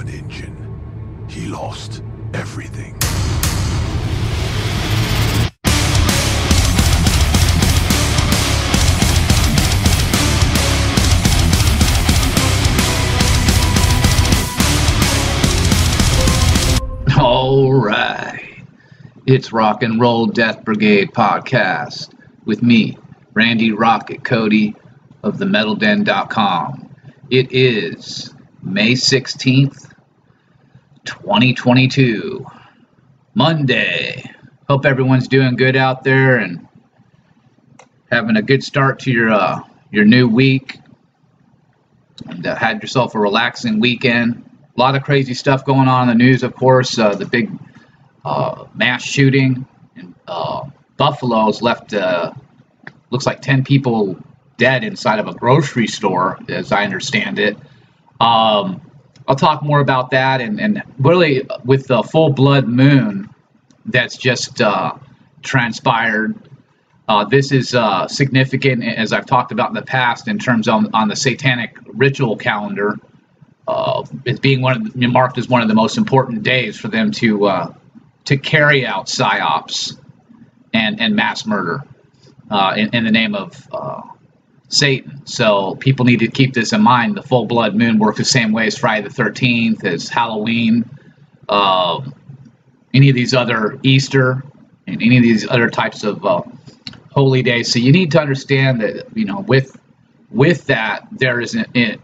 an engine. He lost everything. All right. It's Rock and Roll Death Brigade podcast with me, Randy Rocket Cody of themetalden.com. It is May 16th, 2022, Monday. Hope everyone's doing good out there and having a good start to your uh, your new week and uh, had yourself a relaxing weekend a lot of crazy stuff going on in the news, of course. Uh, the big uh, mass shooting in uh, Buffalo has left, uh, looks like 10 people dead inside of a grocery store, as I understand it. Um, I'll talk more about that and, and really with the full blood moon that's just uh, transpired. Uh, this is significant, as I've talked about in the past, in terms of on the satanic ritual calendar uh, as being one of the, marked as one of the most important days for them to uh, to carry out psyops and and mass murder uh, in, in, the name of uh, Satan. So people need to keep this in mind. The full blood moon works the same way as Friday the Thirteenth, as Halloween, um, any of these other Easter, and any of these other types of uh, holy days. So you need to understand that you know with with that there is an,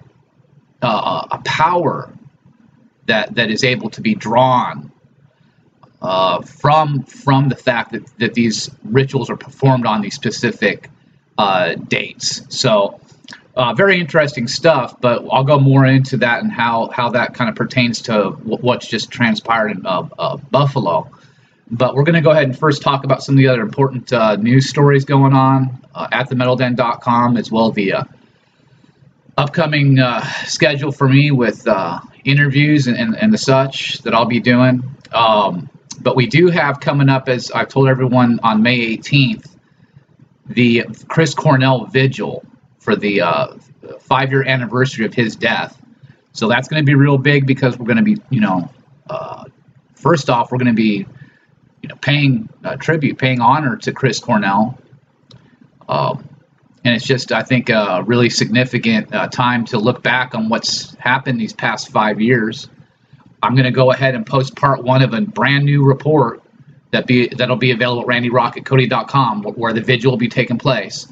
uh, a power that that is able to be drawn uh, from from the fact that, that these rituals are performed on these specific uh, dates. So uh, very interesting stuff, but I'll go more into that and how, how that kind of pertains to what's just transpired in uh, uh, Buffalo. But we're going to go ahead and first talk about some of the other important uh, news stories going on uh, at themetalden.com as well the upcoming schedule for me with interviews and, and, and, the such that I'll be doing. Um, but we do have coming up, as I've told everyone on May 18th, the Chris Cornell Vigil for the uh, five year anniversary of his death. So that's going to be real big because we're going to be, you know, uh, first off, we're going to be, you know, paying uh, tribute, paying honor to Chris Cornell. Um, and it's just I think a really significant uh, time to look back on what's happened these past five years. I'm going to go ahead and post part one of a brand new report that be that'll be available at randyrocketcody.com where the vigil will be taking place,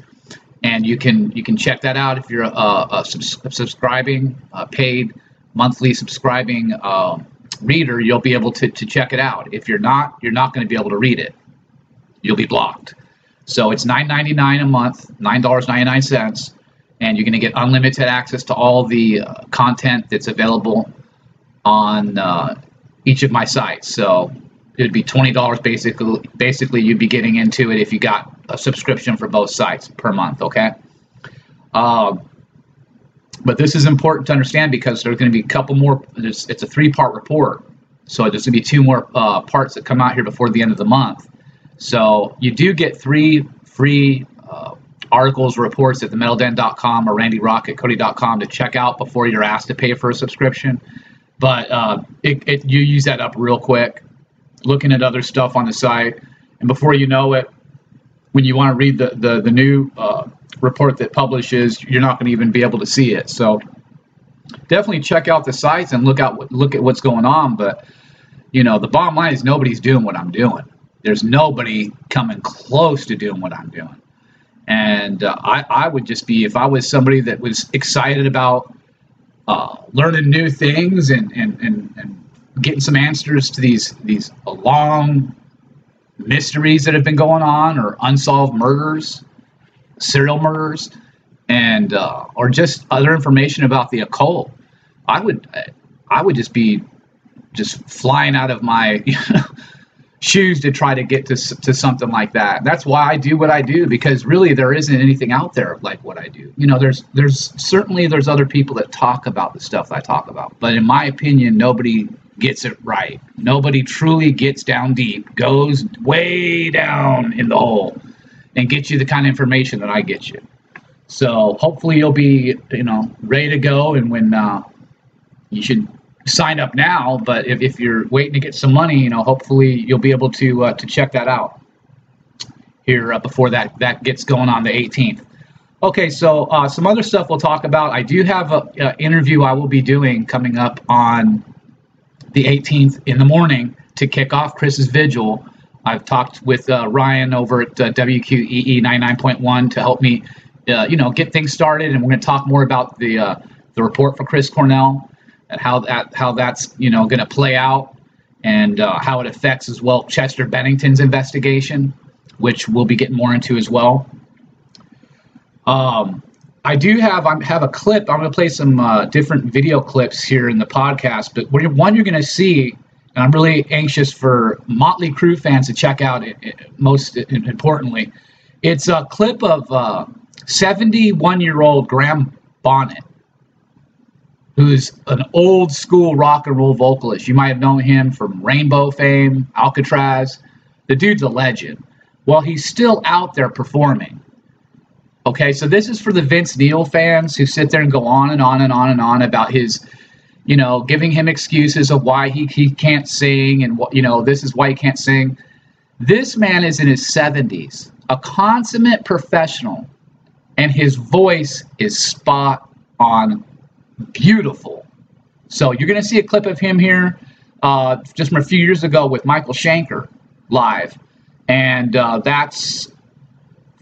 and you can you can check that out if you're a, a, a subscribing a paid monthly subscribing uh, reader. You'll be able to to check it out. If you're not, you're not going to be able to read it. You'll be blocked. So it's $9.99 a month, $9.99, and you're going to get unlimited access to all the uh, content that's available on uh, each of my sites. So it'd be $20 basically. Basically, you'd be getting into it if you got a subscription for both sites per month. Okay. Uh, but this is important to understand because there's going to be a couple more. It's, it's a three-part report, so there's going to be two more uh, parts that come out here before the end of the month. So you do get three free uh, articles, reports at themetalden.com or randyrocketcody.com to check out before you're asked to pay for a subscription. But uh, it, it, you use that up real quick, looking at other stuff on the site, and before you know it, when you want to read the the, the new uh, report that publishes, you're not going to even be able to see it. So definitely check out the sites and look out look at what's going on. But you know, the bottom line is nobody's doing what I'm doing. There's nobody coming close to doing what I'm doing. And uh, I, I would just be, if I was somebody that was excited about uh, learning new things and, and, and, and getting some answers to these, these long mysteries that have been going on or unsolved murders, serial murders, and uh, or just other information about the occult, I would I would just be just flying out of my you know, choose to try to get to, to something like that. That's why I do what I do because really there isn't anything out there like what I do. You know, there's there's certainly there's other people that talk about the stuff I talk about, but in my opinion, nobody gets it right. Nobody truly gets down deep, goes way down in the hole, and gets you the kind of information that I get you. So hopefully you'll be you know ready to go, and when uh, you should sign up now, but if, if you're waiting to get some money, you know, hopefully you'll be able to uh, to check that out here uh, before that that gets going on the 18th. Okay, so uh, some other stuff we'll talk about. I do have an interview I will be doing coming up on the 18th in the morning to kick off Chris's vigil. I've talked with uh, Ryan over at uh, WQEE 99.1 to help me, uh, you know, get things started, and we're going to talk more about the the report for Chris Cornell how that how that's you know going to play out and uh, how it affects as well Chester Bennington's investigation, which we'll be getting more into as well. Um, I do have I have a clip. I'm going to play some uh, different video clips here in the podcast, but one you're going to see, and I'm really anxious for Motley Crue fans to check out. It, it, most importantly, it's a clip of 71 uh, year old Graham Bonnet who's an old school rock and roll vocalist. You might have known him from Rainbow fame, Alcatrazz. The dude's a legend. Well, he's still out there performing. Okay, so this is for the Vince Neil fans who sit there and go on and on and on and on about his, you know, giving him excuses of why he, he can't sing and what, you know, this is why he can't sing. This man is in his 70s, a consummate professional, and his voice is spot on beautiful. So you're going to see a clip of him here uh, just from a few years ago with Michael Schenker live, and uh, that's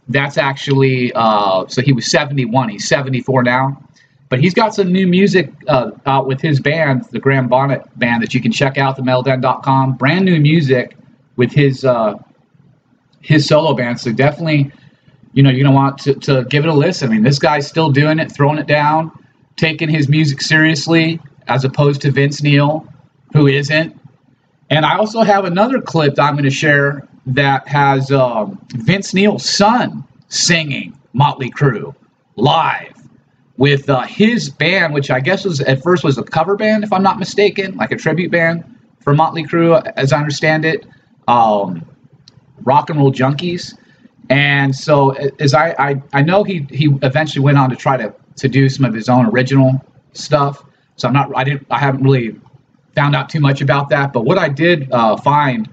that's actually uh, so he was 71. He's 74 now, but he's got some new music uh, out with his band, the Graham Bonnet Band, that you can check out the. Brand new music with his uh, his solo band. So definitely, you know, you're gonna want to give it a listen. I mean, this guy's still doing it, throwing it down taking his music seriously as opposed to Vince Neil, who isn't. And I also have another clip that I'm going to share that has um, Vince Neil's son singing Motley Crue live with uh, his band, which I guess was at first was a cover band, if I'm not mistaken, like a tribute band for Motley Crue, as I understand it. Um, rock and roll junkies. And so, as I, I, I know he he eventually went on to try to to do some of his own original stuff. So I'm not, I didn't, I haven't really found out too much about that. But what I did uh, find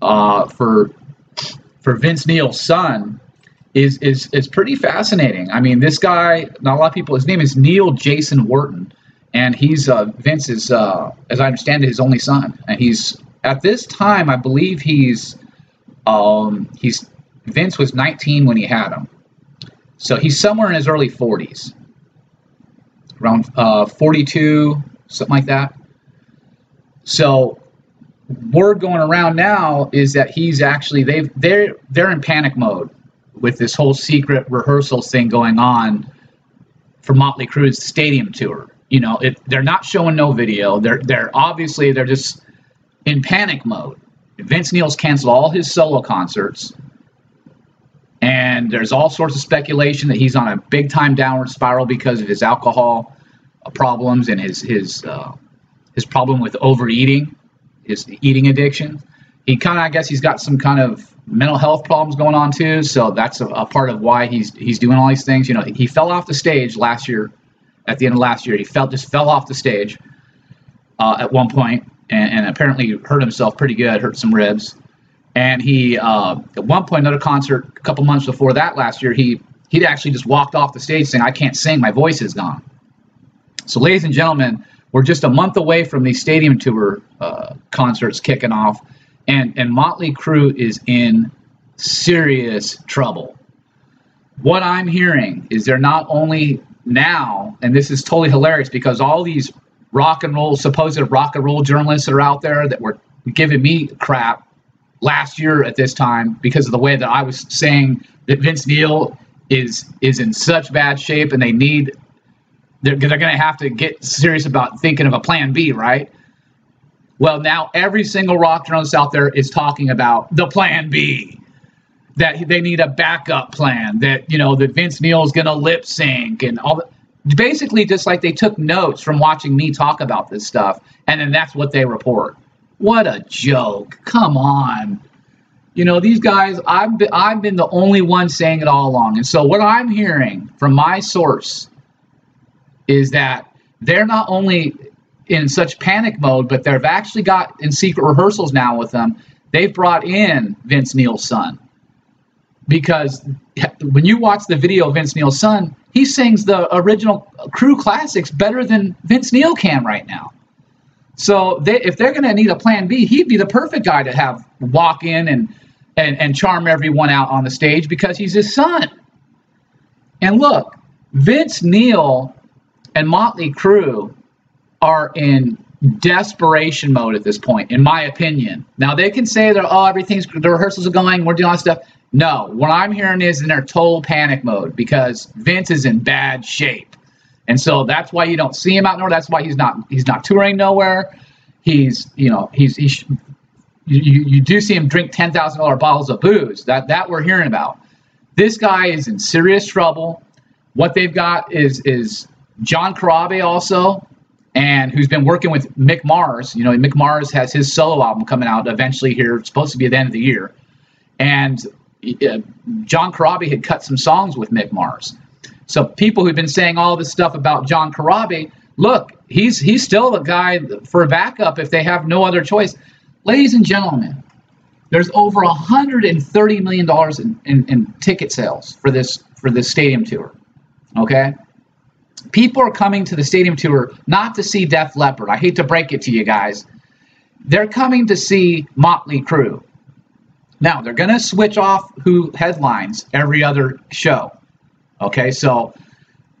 uh, for for Vince Neil's son is is is pretty fascinating. I mean, this guy, not a lot of people. His name is Neil Jason Wharton, and he's uh, Vince's, uh, as I understand it, his only son. And he's at this time, I believe he's um, he's Vince was 19 when he had him, so he's somewhere in his early 40s around uh, 42, something like that. So word going around now is that he's actually they've they're they're in panic mode with this whole secret rehearsal thing going on for Motley Crue's stadium tour. You know, it, they're not showing no video. They're they're obviously they're just in panic mode. Vince Neil's canceled all his solo concerts. And there's all sorts of speculation that he's on a big time downward spiral because of his alcohol uh, problems and his his uh, his problem with overeating, his eating addiction. He kind of, I guess, he's got some kind of mental health problems going on too. So that's a, a, part of why he's he's doing all these things. You know, he fell off the stage last year. At the end of last year, he fell just fell off the stage uh, at one point, and, and apparently hurt himself pretty good, hurt some ribs. And he, uh, at one point, another concert a couple months before that last year, he he'd actually just walked off the stage saying, "I can't sing, my voice is gone." So, ladies and gentlemen, we're just a month away from these stadium tour uh, concerts kicking off, and and Motley Crue is in serious trouble. What I'm hearing is they're not only now, and this is totally hilarious because all these rock and roll supposed rock and roll journalists that are out there that were giving me crap last year at this time because of the way that I was saying that Vince Neil is is in such bad shape and they need they're, they're going to have to get serious about thinking of a plan B, right? Well, now every single rock journalist out there is talking about the plan B. That they need a backup plan. That you know that Vince Neil is going to lip sync and all. Basically, just like they took notes from watching me talk about this stuff, and then that's what they report. What a joke! Come on. You know, these guys, I've been, I've been the only one saying it all along. And so, what I'm hearing from my source is that they're not only in such panic mode, but they've actually got in secret rehearsals now with them. They've brought in Vince Neil's son because when you watch the video of Vince Neil's son, he sings the original Crue classics better than Vince Neil can right now. So they, if they're going to need a plan B, he'd be the perfect guy to have walk in and, and, and charm everyone out on the stage because he's his son. And look, Vince Neil and Motley Crue are in desperation mode at this point, in my opinion. Now they can say that oh everything's the rehearsals are going, we're doing all this stuff. No, what I'm hearing is in their total panic mode because Vince is in bad shape. And so that's why you don't see him out nowhere. That's why he's not he's not touring nowhere. He's you know he's he's you, you do see him drink ten thousand dollar bottles of booze. That that we're hearing about. This guy is in serious trouble. What they've got is is John Corabi also, and who's been working with Mick Mars. You know, Mick Mars has his solo album coming out eventually here. It's supposed to be at the end of the year, and uh, John Corabi had cut some songs with Mick Mars. So people who've been saying all this stuff about John Corabi, look, he's he's still the guy for backup if they have no other choice. Ladies and gentlemen, there's over 130 million dollars in, in, in ticket sales for this for this stadium tour. Okay, people are coming to the stadium tour not to see Def Leppard. I hate to break it to you guys. They're coming to see Motley Crue. Now they're going to switch off who headlines every other show. Okay, so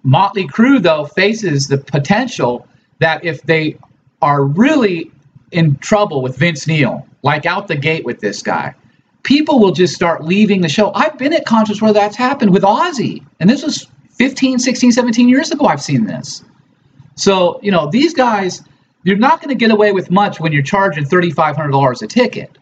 Motley Crue, though, faces the potential that if they are really in trouble with Vince Neil, like out the gate with this guy, people will just start leaving the show. I've been at concerts where that's happened with Ozzy, and this was 15, 16, 17 years ago. I've seen this. So, you know, these guys, you're not going to get away with much when you're charging $3,500 a ticket.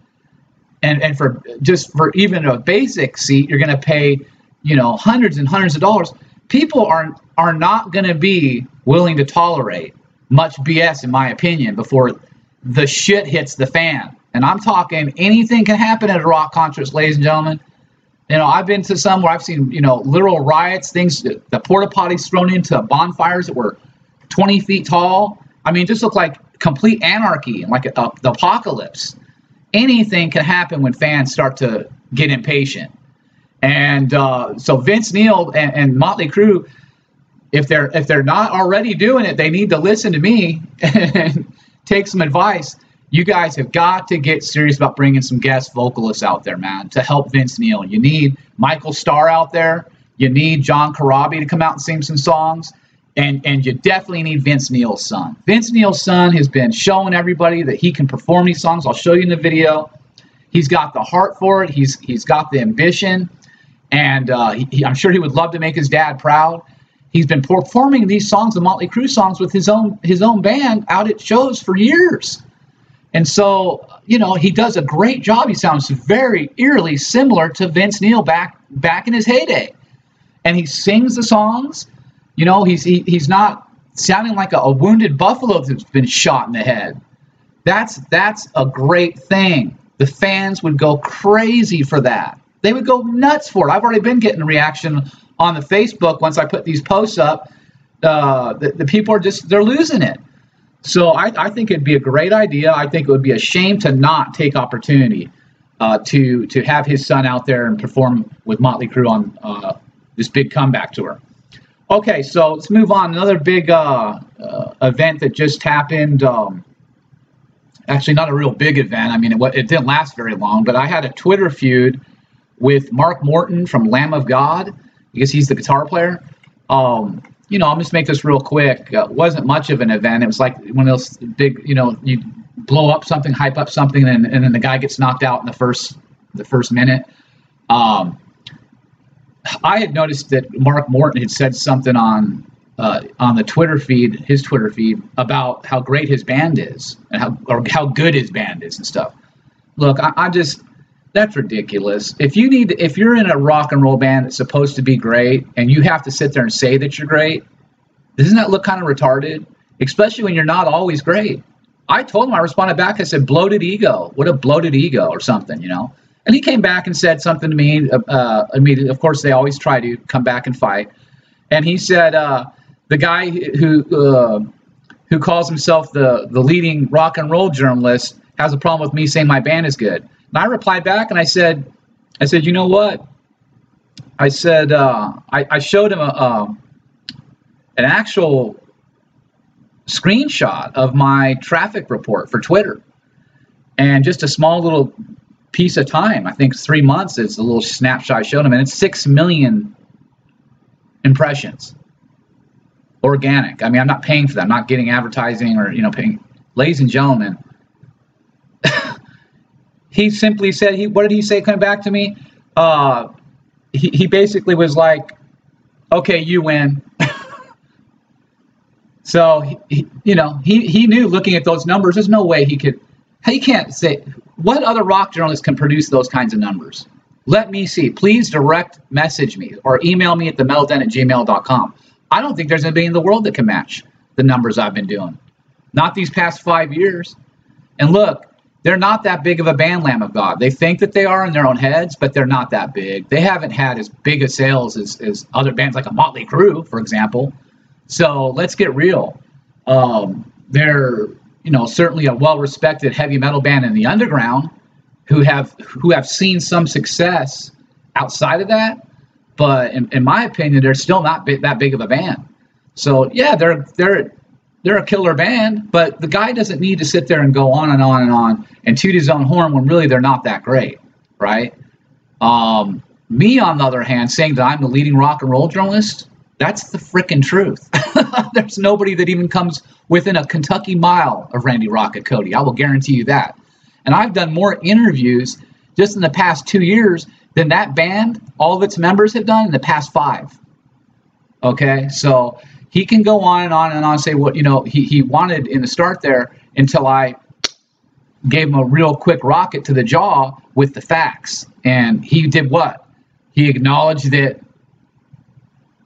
And, and for just for even a basic seat, you're going to pay you know, hundreds and hundreds of dollars, people are are not going to be willing to tolerate much BS, in my opinion, before the shit hits the fan. And I'm talking anything can happen at a rock concert, ladies and gentlemen. You know, I've been to some where I've seen, you know, literal riots, things, the porta potties thrown into bonfires that were 20 feet tall. I mean, just look like complete anarchy, like a, a, the apocalypse. Anything can happen when fans start to get impatient. And uh, so Vince Neil and, and Motley Crue, if they're if they're not already doing it, they need to listen to me and take some advice. You guys have got to get serious about bringing some guest vocalists out there, man, to help Vince Neil. You need Michael Starr out there. You need John Corabi to come out and sing some songs. And, and you definitely need Vince Neil's son. Vince Neil's son has been showing everybody that he can perform these songs. I'll show you in the video. He's got the heart for it. He's he's got the ambition and uh, he, I'm sure he would love to make his dad proud. He's been performing these songs, the Motley Crue songs, with his own his own band out at shows for years, and so you know he does a great job. He sounds very eerily similar to Vince Neil back back in his heyday, and he sings the songs. You know, he's he, he's not sounding like a, a wounded buffalo that's been shot in the head. That's that's a great thing. The fans would go crazy for that. They would go nuts for it. I've already been getting a reaction on the Facebook once I put these posts up. Uh, the, the people are just they're losing it. So I, I, think it'd be a great idea. I think it would be a shame to not take opportunity uh, to to have his son out there and perform with Motley Crue on uh, this big comeback tour. Okay, so let's move on. Another big uh, uh, event that just happened. Um, actually, not a real big event. I mean, it, it didn't last very long, but I had a Twitter feud with Mark Morton from Lamb of God because he's the guitar player. Um, you know, I'll just make this real quick. Uh, wasn't much of an event. It was like one of those big, you know, you blow up something, hype up something, and, and then the guy gets knocked out in the first the first minute. Um, I had noticed that Mark Morton had said something on uh, on the Twitter feed, his Twitter feed, about how great his band is and how or how good his band is and stuff. Look, I, I just that's ridiculous. If you need, if you're in a rock and roll band that's supposed to be great, and you have to sit there and say that you're great, doesn't that look kind of retarded? Especially when you're not always great. I told him, I responded back, I said, bloated ego. What a bloated ego, or something, you know. And he came back and said something to me uh, uh immediately. Of course, they always try to come back and fight. And he said, uh, the guy who uh, who calls himself the the leading rock and roll journalist, has a problem with me saying my band is good. And I replied back and I said, I said, you know what? I said uh, I, I showed him a, a an actual screenshot of my traffic report for Twitter, and just a small little piece of time. I think three months. It's a little snapshot I showed him, and it's six million impressions. Organic. I mean, I'm not paying for that. I'm not getting advertising or you know paying. Ladies and gentlemen, he simply said he. What did he say? Coming back to me, uh, he he basically was like, "Okay, you win." so he, he, you know he he knew looking at those numbers, there's no way he could. He can't say what other rock journalist can produce those kinds of numbers. Let me see. Please direct message me or email me at themetalden at gmail.com. I don't think there's anybody in the world that can match the numbers I've been doing. Not these past five years. And look, they're not that big of a band, Lamb of God. They think that they are in their own heads, but they're not that big. They haven't had as big a sales as, as other bands like a Motley Crue, for example. So let's get real. Um, they're, you know, certainly a well-respected heavy metal band in the underground who have who have seen some success outside of that. But in, in my opinion, they're still not that big of a band. So yeah, they're they're they're a killer band, but the guy doesn't need to sit there and go on and on and on and toot his own horn when really they're not that great, right? Um, me, on the other hand, saying that I'm the leading rock and roll journalist, that's the freaking truth. There's nobody that even comes within a Kentucky mile of Randy Rocket Cody. I will guarantee you that. And I've done more interviews just in the past two years than that band, all of its members have done in the past five. Okay, so he can go on and on and on and say what you know he, he wanted in the start there until I gave him a real quick rocket to the jaw with the facts. And he did what? He acknowledged that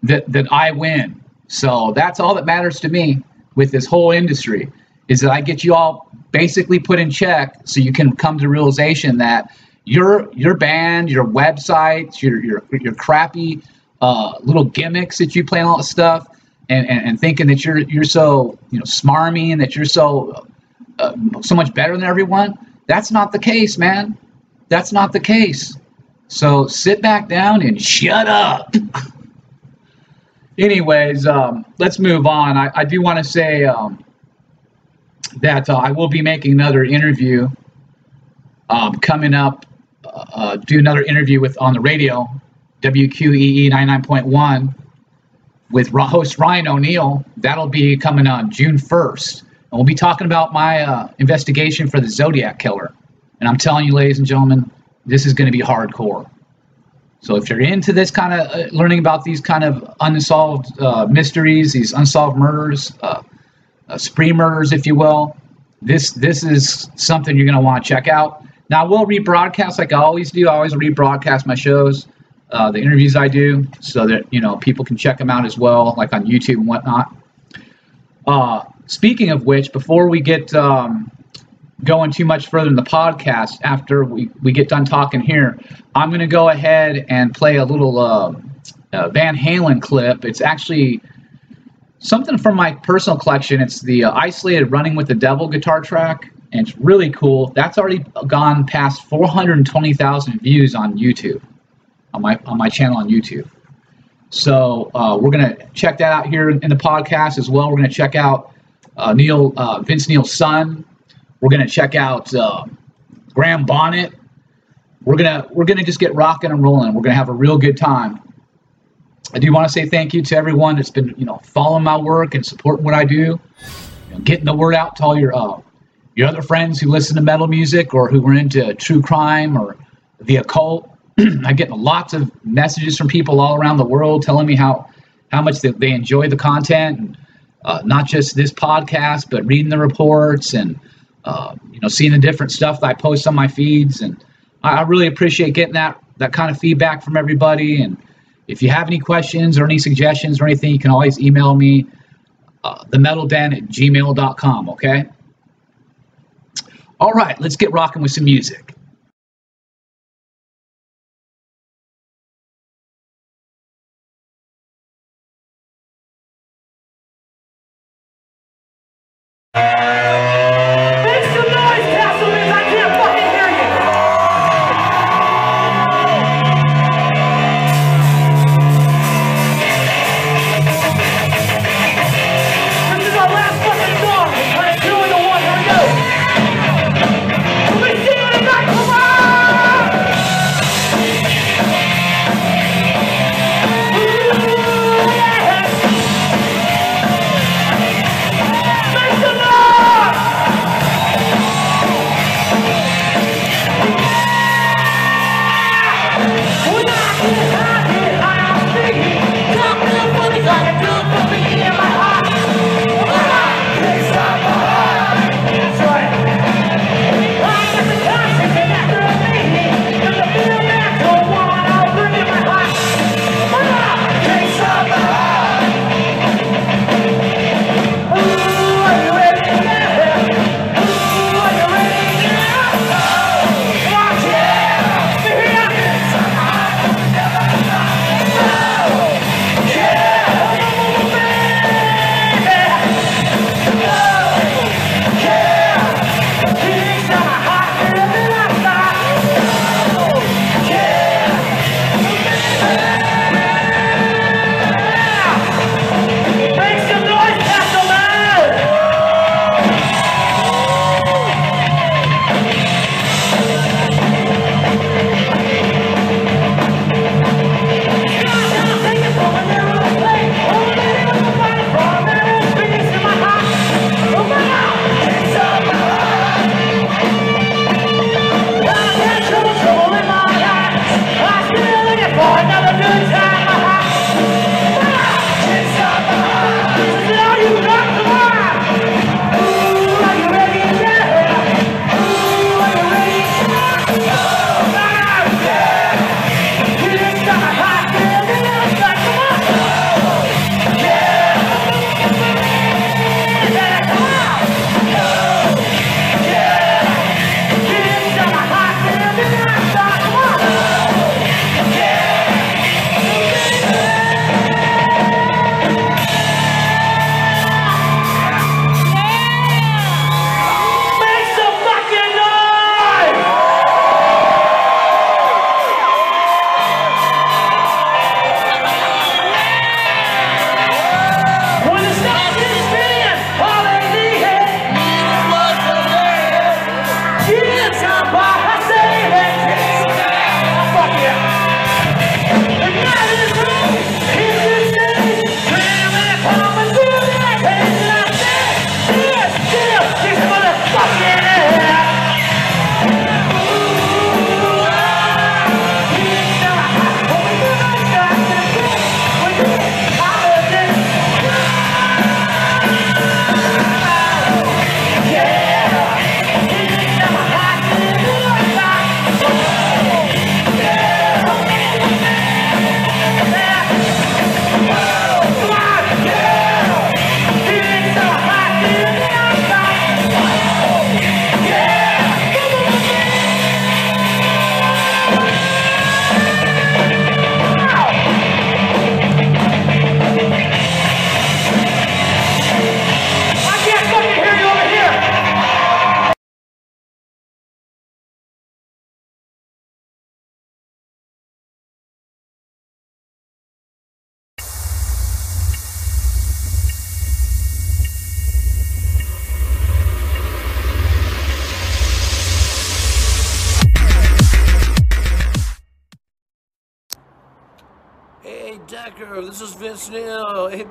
that that I win. So that's all that matters to me with this whole industry is that I get you all basically put in check so you can come to realization that your your band, your websites, your your your crappy uh, little gimmicks that you play and all that stuff, and, and, and thinking that you're you're so you know smarmy and that you're so uh, so much better than everyone. That's not the case, man. That's not the case. So sit back down and shut up. Anyways, um, let's move on. I, I do want to say um, that uh, I will be making another interview um, coming up. Uh, uh do another interview with on the radio, WQEE 99.1 with host Ryan O'Neill. That'll be coming on June 1st. And we'll be talking about my uh, investigation for the Zodiac Killer. And I'm telling you, ladies and gentlemen, this is going to be hardcore. So if you're into this kind of uh, learning about these kind of unsolved uh, mysteries, these unsolved murders, uh, uh, spree murders, if you will, this this is something you're going to want to check out. Now, I will rebroadcast like I always do. I always rebroadcast my shows uh, the interviews I do, so that you know people can check them out as well, like on YouTube and whatnot. Uh, speaking of which, before we get um, going too much further in the podcast, after we, we get done talking here, I'm going to go ahead and play a little uh, uh, Van Halen clip. It's actually something from my personal collection. It's the uh, isolated "Running with the Devil" guitar track, and it's really cool. That's already gone past 420,000 views on YouTube on my on my channel on YouTube. So uh, we're gonna check that out here in the podcast as well. We're gonna check out uh, Neil uh, Vince Neil's son. We're gonna check out uh, Graham Bonnet. We're gonna we're gonna just get rocking and rolling. We're gonna have a real good time. I do want to say thank you to everyone that's been you know following my work and supporting what I do, you know, getting the word out to all your uh, your other friends who listen to metal music or who are into true crime or the occult I get lots of messages from people all around the world telling me how how much they, they enjoy the content, and uh, not just this podcast, but reading the reports and uh, you know seeing the different stuff that I post on my feeds, and I, I really appreciate getting that that kind of feedback from everybody. And if you have any questions or any suggestions or anything, you can always email me, uh, themetalden at gmail.com. Okay. All right, let's get rocking with some music.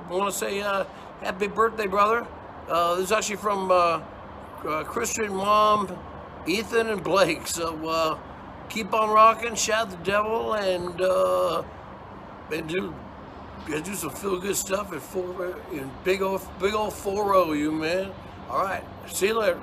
Hey, want to say uh, happy birthday, brother. Uh, this is actually from uh, uh, Christian mom, Ethan and Blake. So uh, keep on rocking, shout the devil, and uh, and do do some feel good stuff in four in big old big old four o you man. All right, see you later.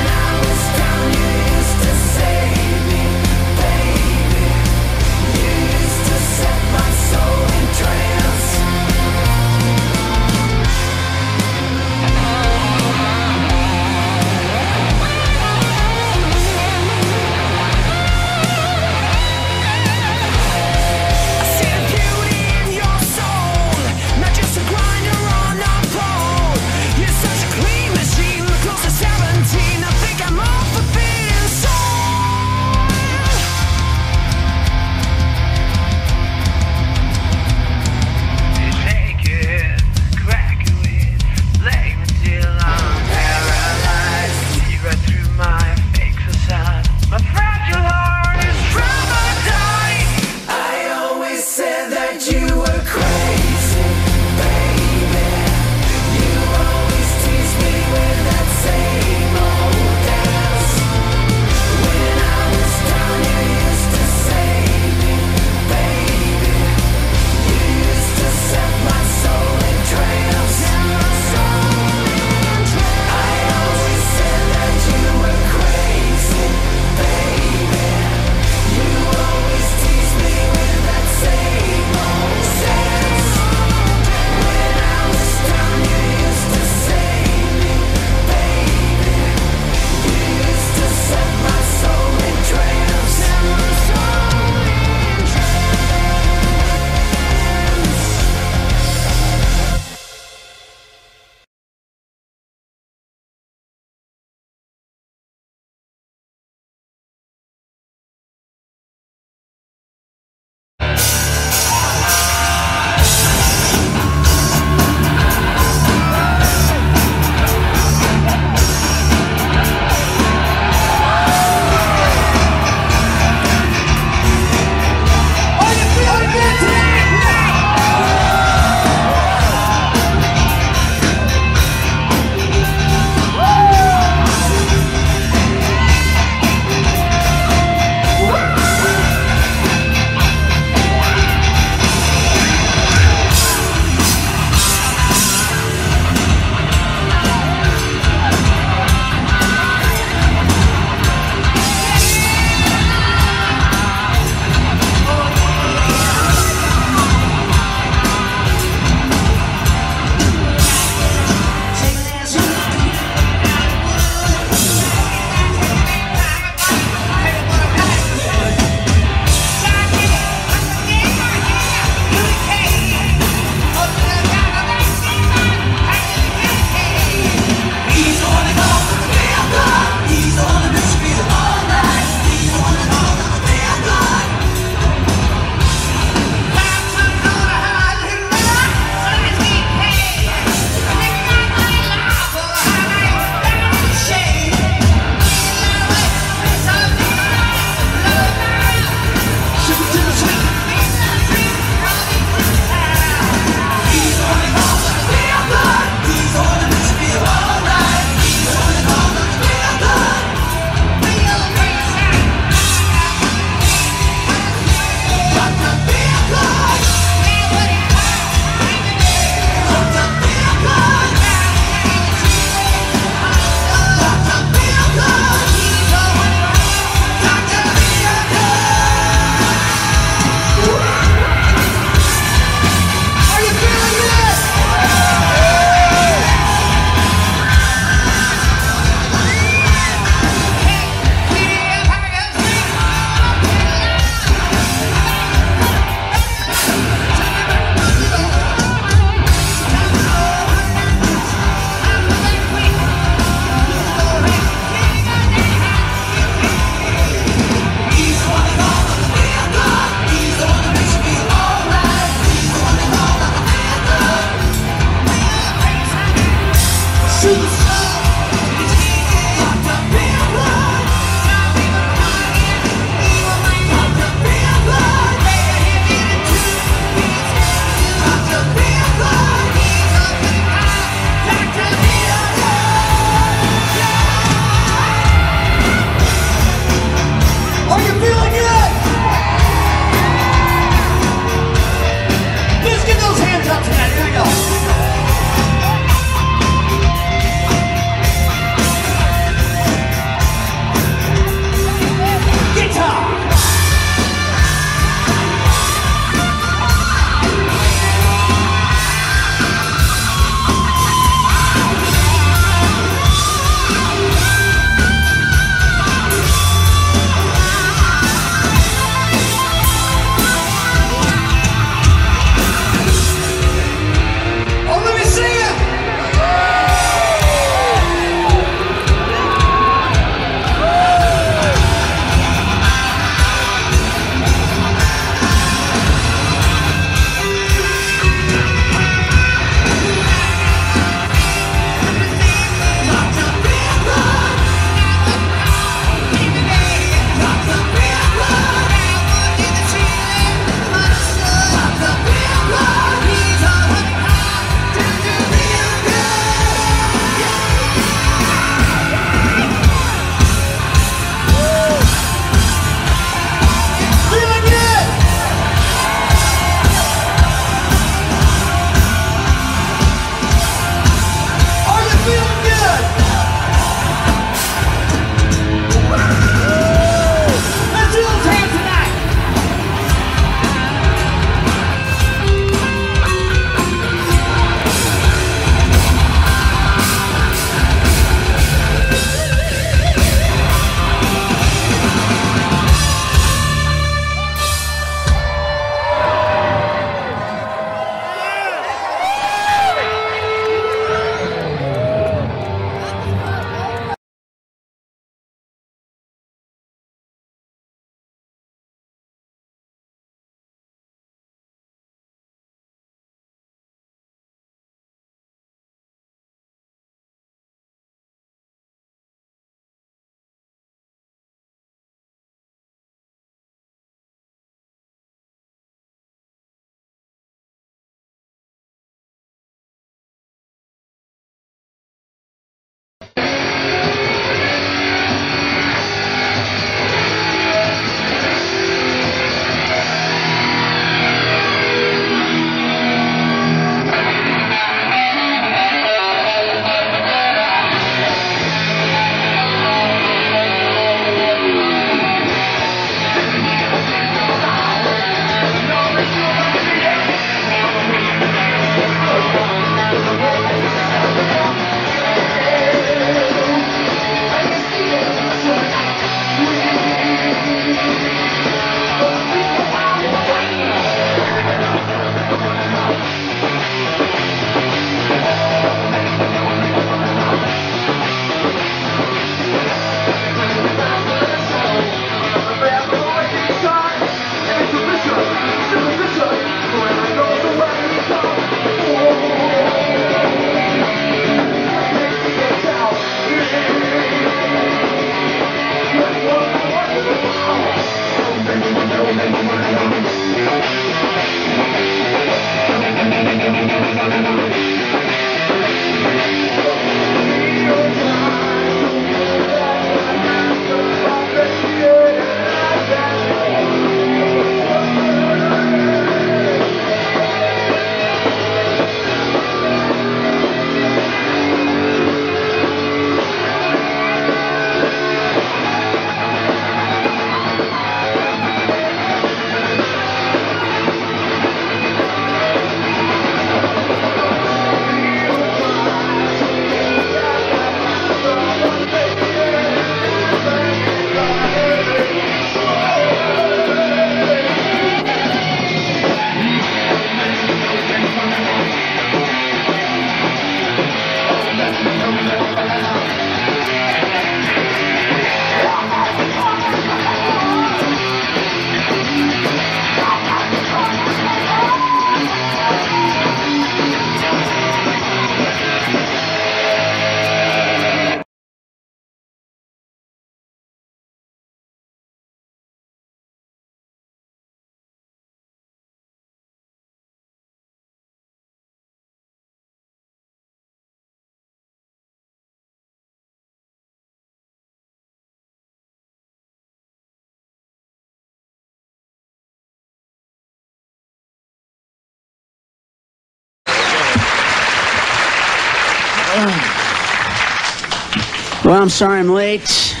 Well, I'm sorry I'm late. I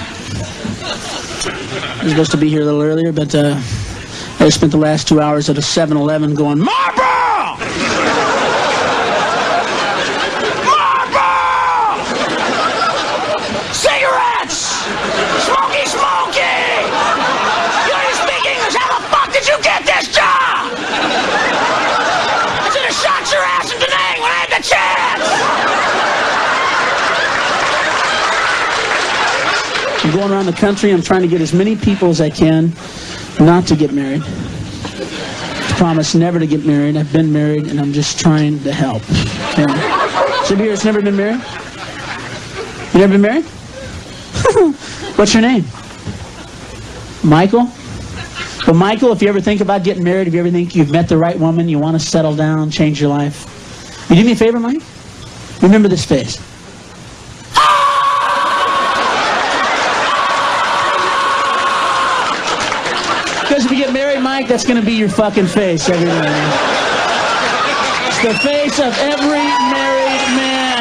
was supposed to be here a little earlier, but uh, I spent the last two hours at a 7-Eleven going, Marlboro! Going around the country. I'm trying to get as many people as I can not to get married. I promise never to get married. I've been married, and I'm just trying to help. Okay? Somebody here that's never been married? You never been married? What's your name? Michael? Well, Michael, if you ever think about getting married, if you ever think you've met the right woman, you want to settle down, change your life, you do me a favor, Mike? Remember this face. Because if Mike, that's going to be your fucking face every. It's the face of every married man.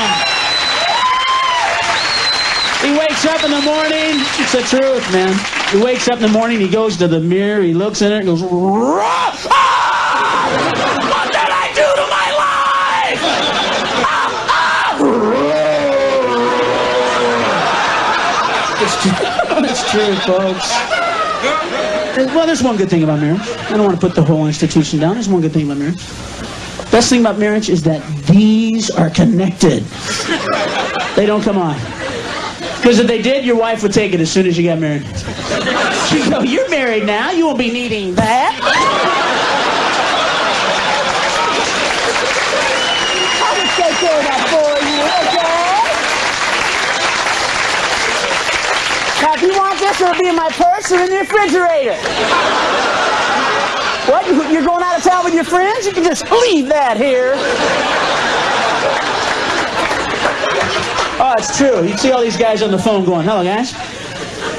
He wakes up in the morning. It's the truth, man. He wakes up in the morning. He goes to the mirror. He looks in it and goes, "Rah! Ah! What did I do to my life? Ah, ah!" It's true. It's true, folks. Well, there's one good thing about marriage. I don't want to put the whole institution down. There's one good thing about marriage. Best thing about marriage is that these are connected. They don't come on. Because if they did, your wife would take it as soon as you got married. She'd go, you're married now. You won't be needing that. Now, if you want this, it'll be in my purse in the refrigerator. What? You- You're going out of town with your friends? You can just leave that here. Oh, it's true. You see all these guys on the phone going, hello, guys.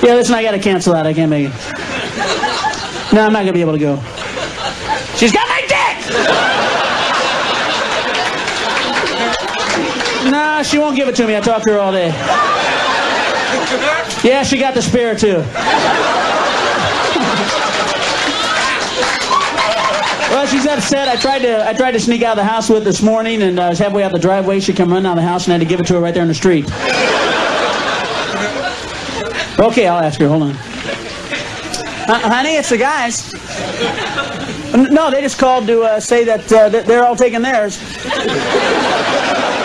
Yeah, listen, I got to cancel out. I can't make it. No, I'm not going to be able to go. She's got my dick! No, she won't give it to me. I talked to her all day. Yeah, she got the spare too. She's upset. I tried to I tried to sneak out of the house with this morning, and uh, I was halfway out the driveway. She come running out of the house, and I had to give it to her right there in the street. Okay, I'll ask her. Hold on. Uh, honey, it's the guys. No, they just called to uh, say that uh, they're all taking theirs.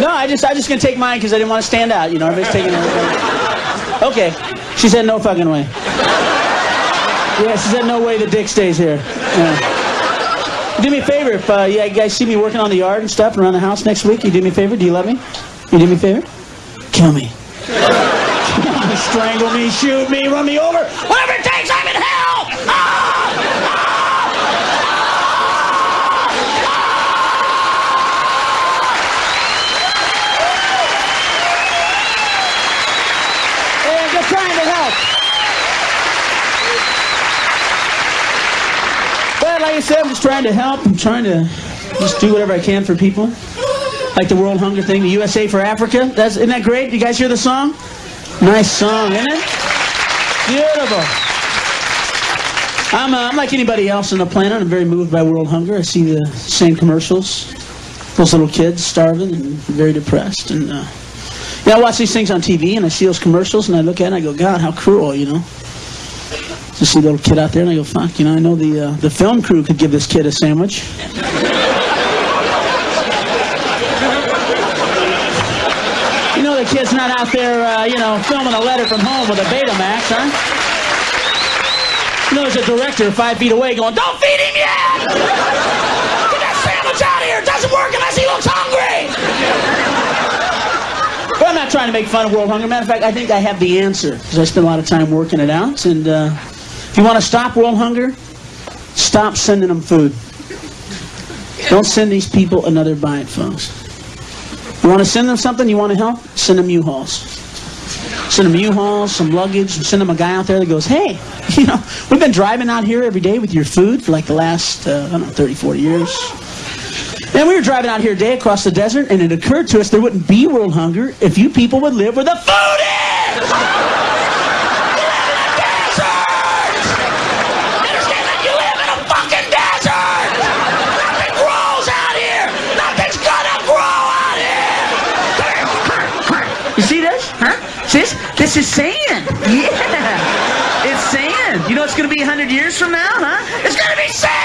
No, I just I just gonna take mine because I didn't want to stand out. You know, everybody's taking everything. Okay. She said no fucking way. Yeah, she said no way the dick stays here. Yeah. Do me a favor, if uh, you guys see me working on the yard and stuff around the house next week, you do me a favor? Do you love me? You do me a favor? Kill me. Strangle me, shoot me, run me over. Whatever it takes, I'm in hell! Ah! Like I said, I'm just trying to help. I'm trying to just do whatever I can for people. Like the World Hunger thing, the USA for Africa. That's isn't that great? You guys hear the song? Nice song, isn't it? Beautiful. I'm, uh, I'm like anybody else on the planet. I'm very moved by world hunger. I see the same commercials. Those little kids starving and very depressed. And uh, yeah, I watch these things on TV and I see those commercials and I look at it and I go, God, how cruel, you know. Just see a little kid out there and I go, fuck, you know, I know the uh, the film crew could give this kid a sandwich. You know the kid's not out there, uh, you know, filming a letter from home with a Betamax, huh? You know there's a director five feet away going, don't feed him yet! Get that sandwich out of here! It doesn't work unless he looks hungry! But I'm not trying to make fun of world hunger. Matter of fact, I think I have the answer because I spent a lot of time working it out. And uh, if you want to stop world hunger, stop sending them food. Don't send these people another bite, folks. You want to send them something? You want to help? Send them U-Hauls. Send them U-Hauls, some luggage. And send them a guy out there that goes, hey, you know, we've been driving out here every day with your food for like the last, uh, I don't know, 30, 40 years. And we were driving out here today across the desert, and it occurred to us there wouldn't be world hunger if you people would live where the food is! this? Is sand! Yeah! It's sand! You know it's gonna be 100 years from now, huh? It's gonna be sand!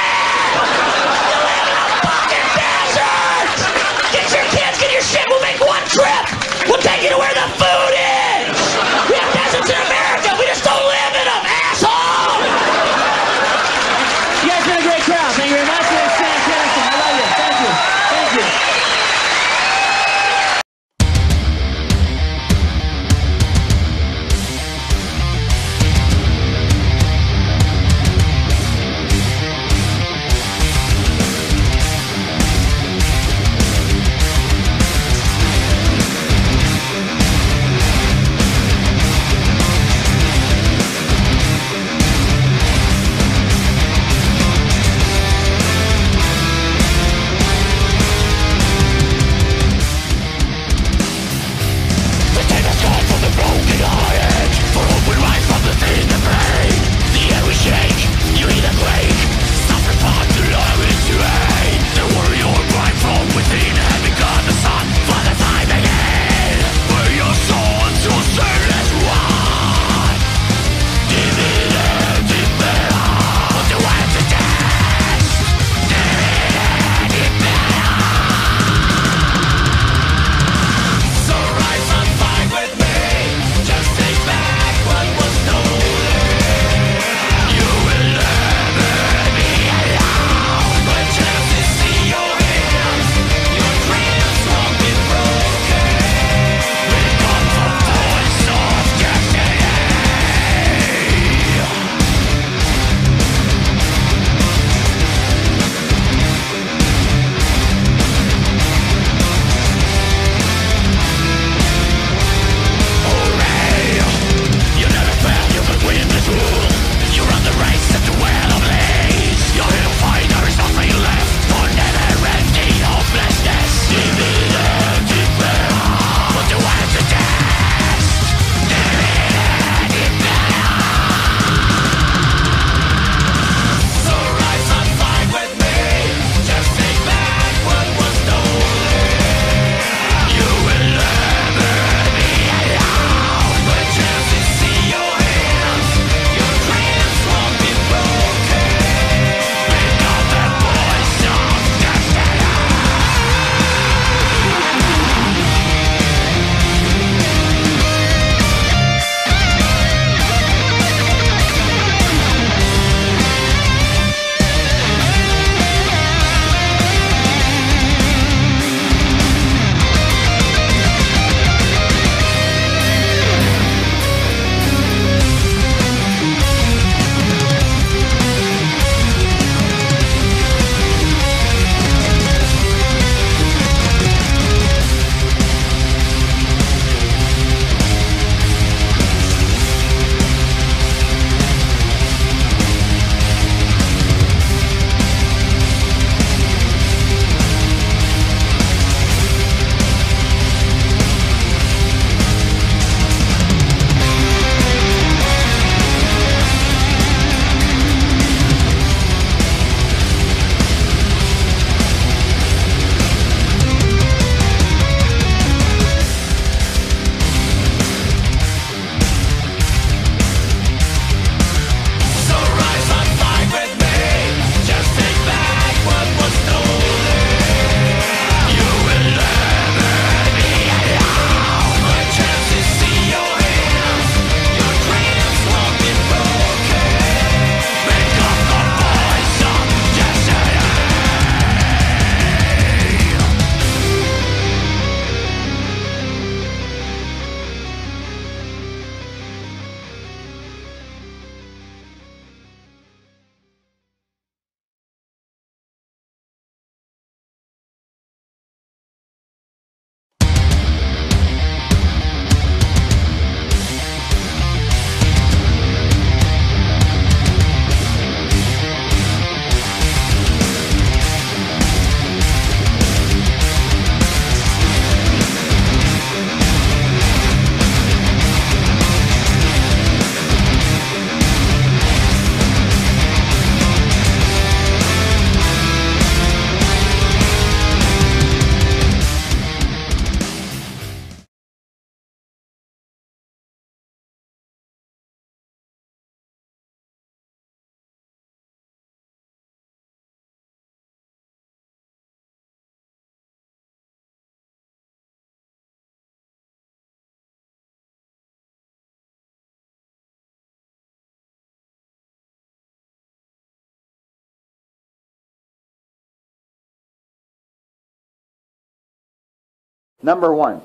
Number one.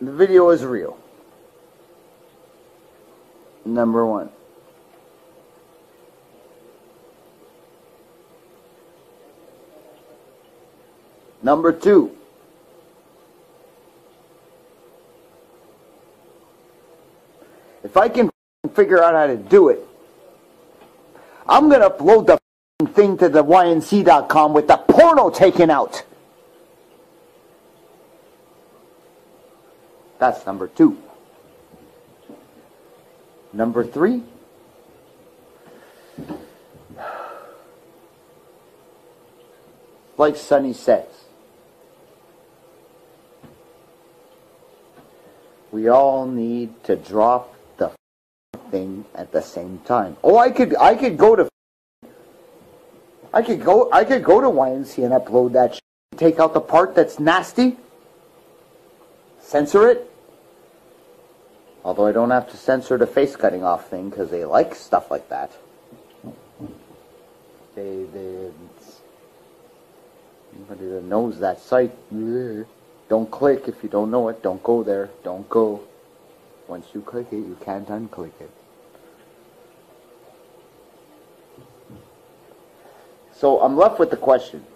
The video is real. Number one. Number two. If I can figure out how to do it, I'm going to upload the thing to the YNC.com with the porno taken out. That's number two. Number three. Like Sonny says, we all need to drop the thing at the same time. Oh, I could, I could go to, I could go, I could go to YNC and upload that. Take out the part that's nasty. Censor it. Although I don't have to censor the face cutting off thing because they like stuff like that. They, they, anybody that knows that site, don't click if you don't know it. Don't go there. Don't go. Once you click it, you can't unclick it. So I'm left with the question.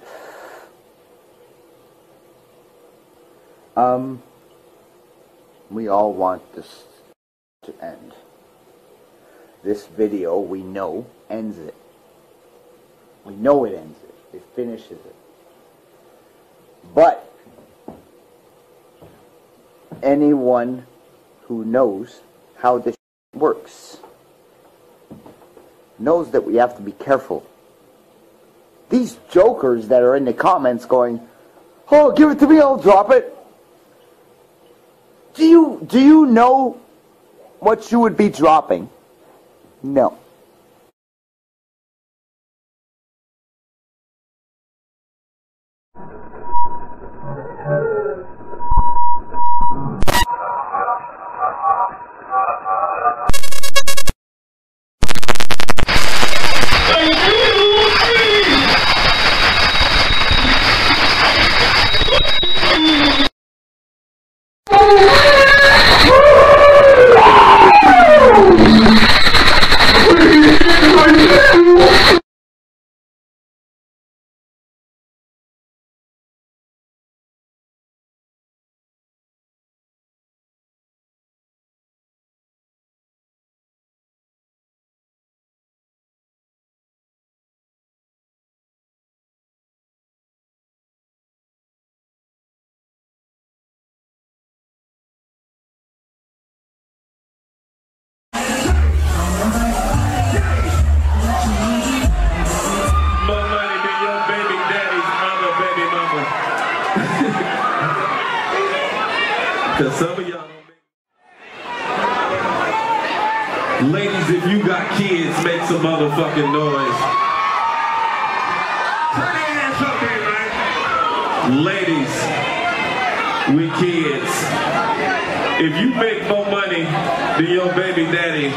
Um, we all want this to end. This video, we know, ends it. We know it ends it. It finishes it. But anyone who knows how this works knows that we have to be careful. These jokers that are in the comments going, "Oh, give it to me, I'll drop it." Do you do you know what you would be dropping? No. Cause some of y'all don't make... Ladies, if you got kids, make some motherfucking noise. Turn hands up here, man. Ladies, with kids, if you make more money than your baby daddy,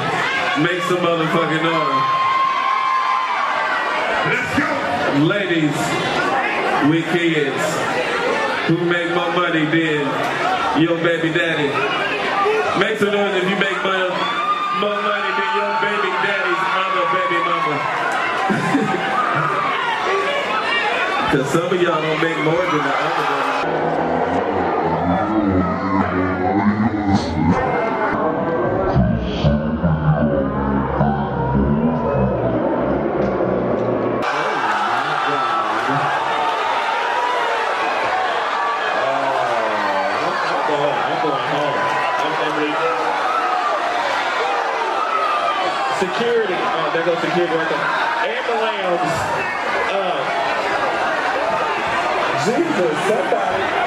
make some motherfucking noise. Let's go. Ladies with kids who make more money than your baby daddy. Make some noise if you make money, more money than your baby daddy's other baby mama. Cause some of y'all don't make more than the other baby. Goes security right there. Ambulance. Uh, Jesus, somebody.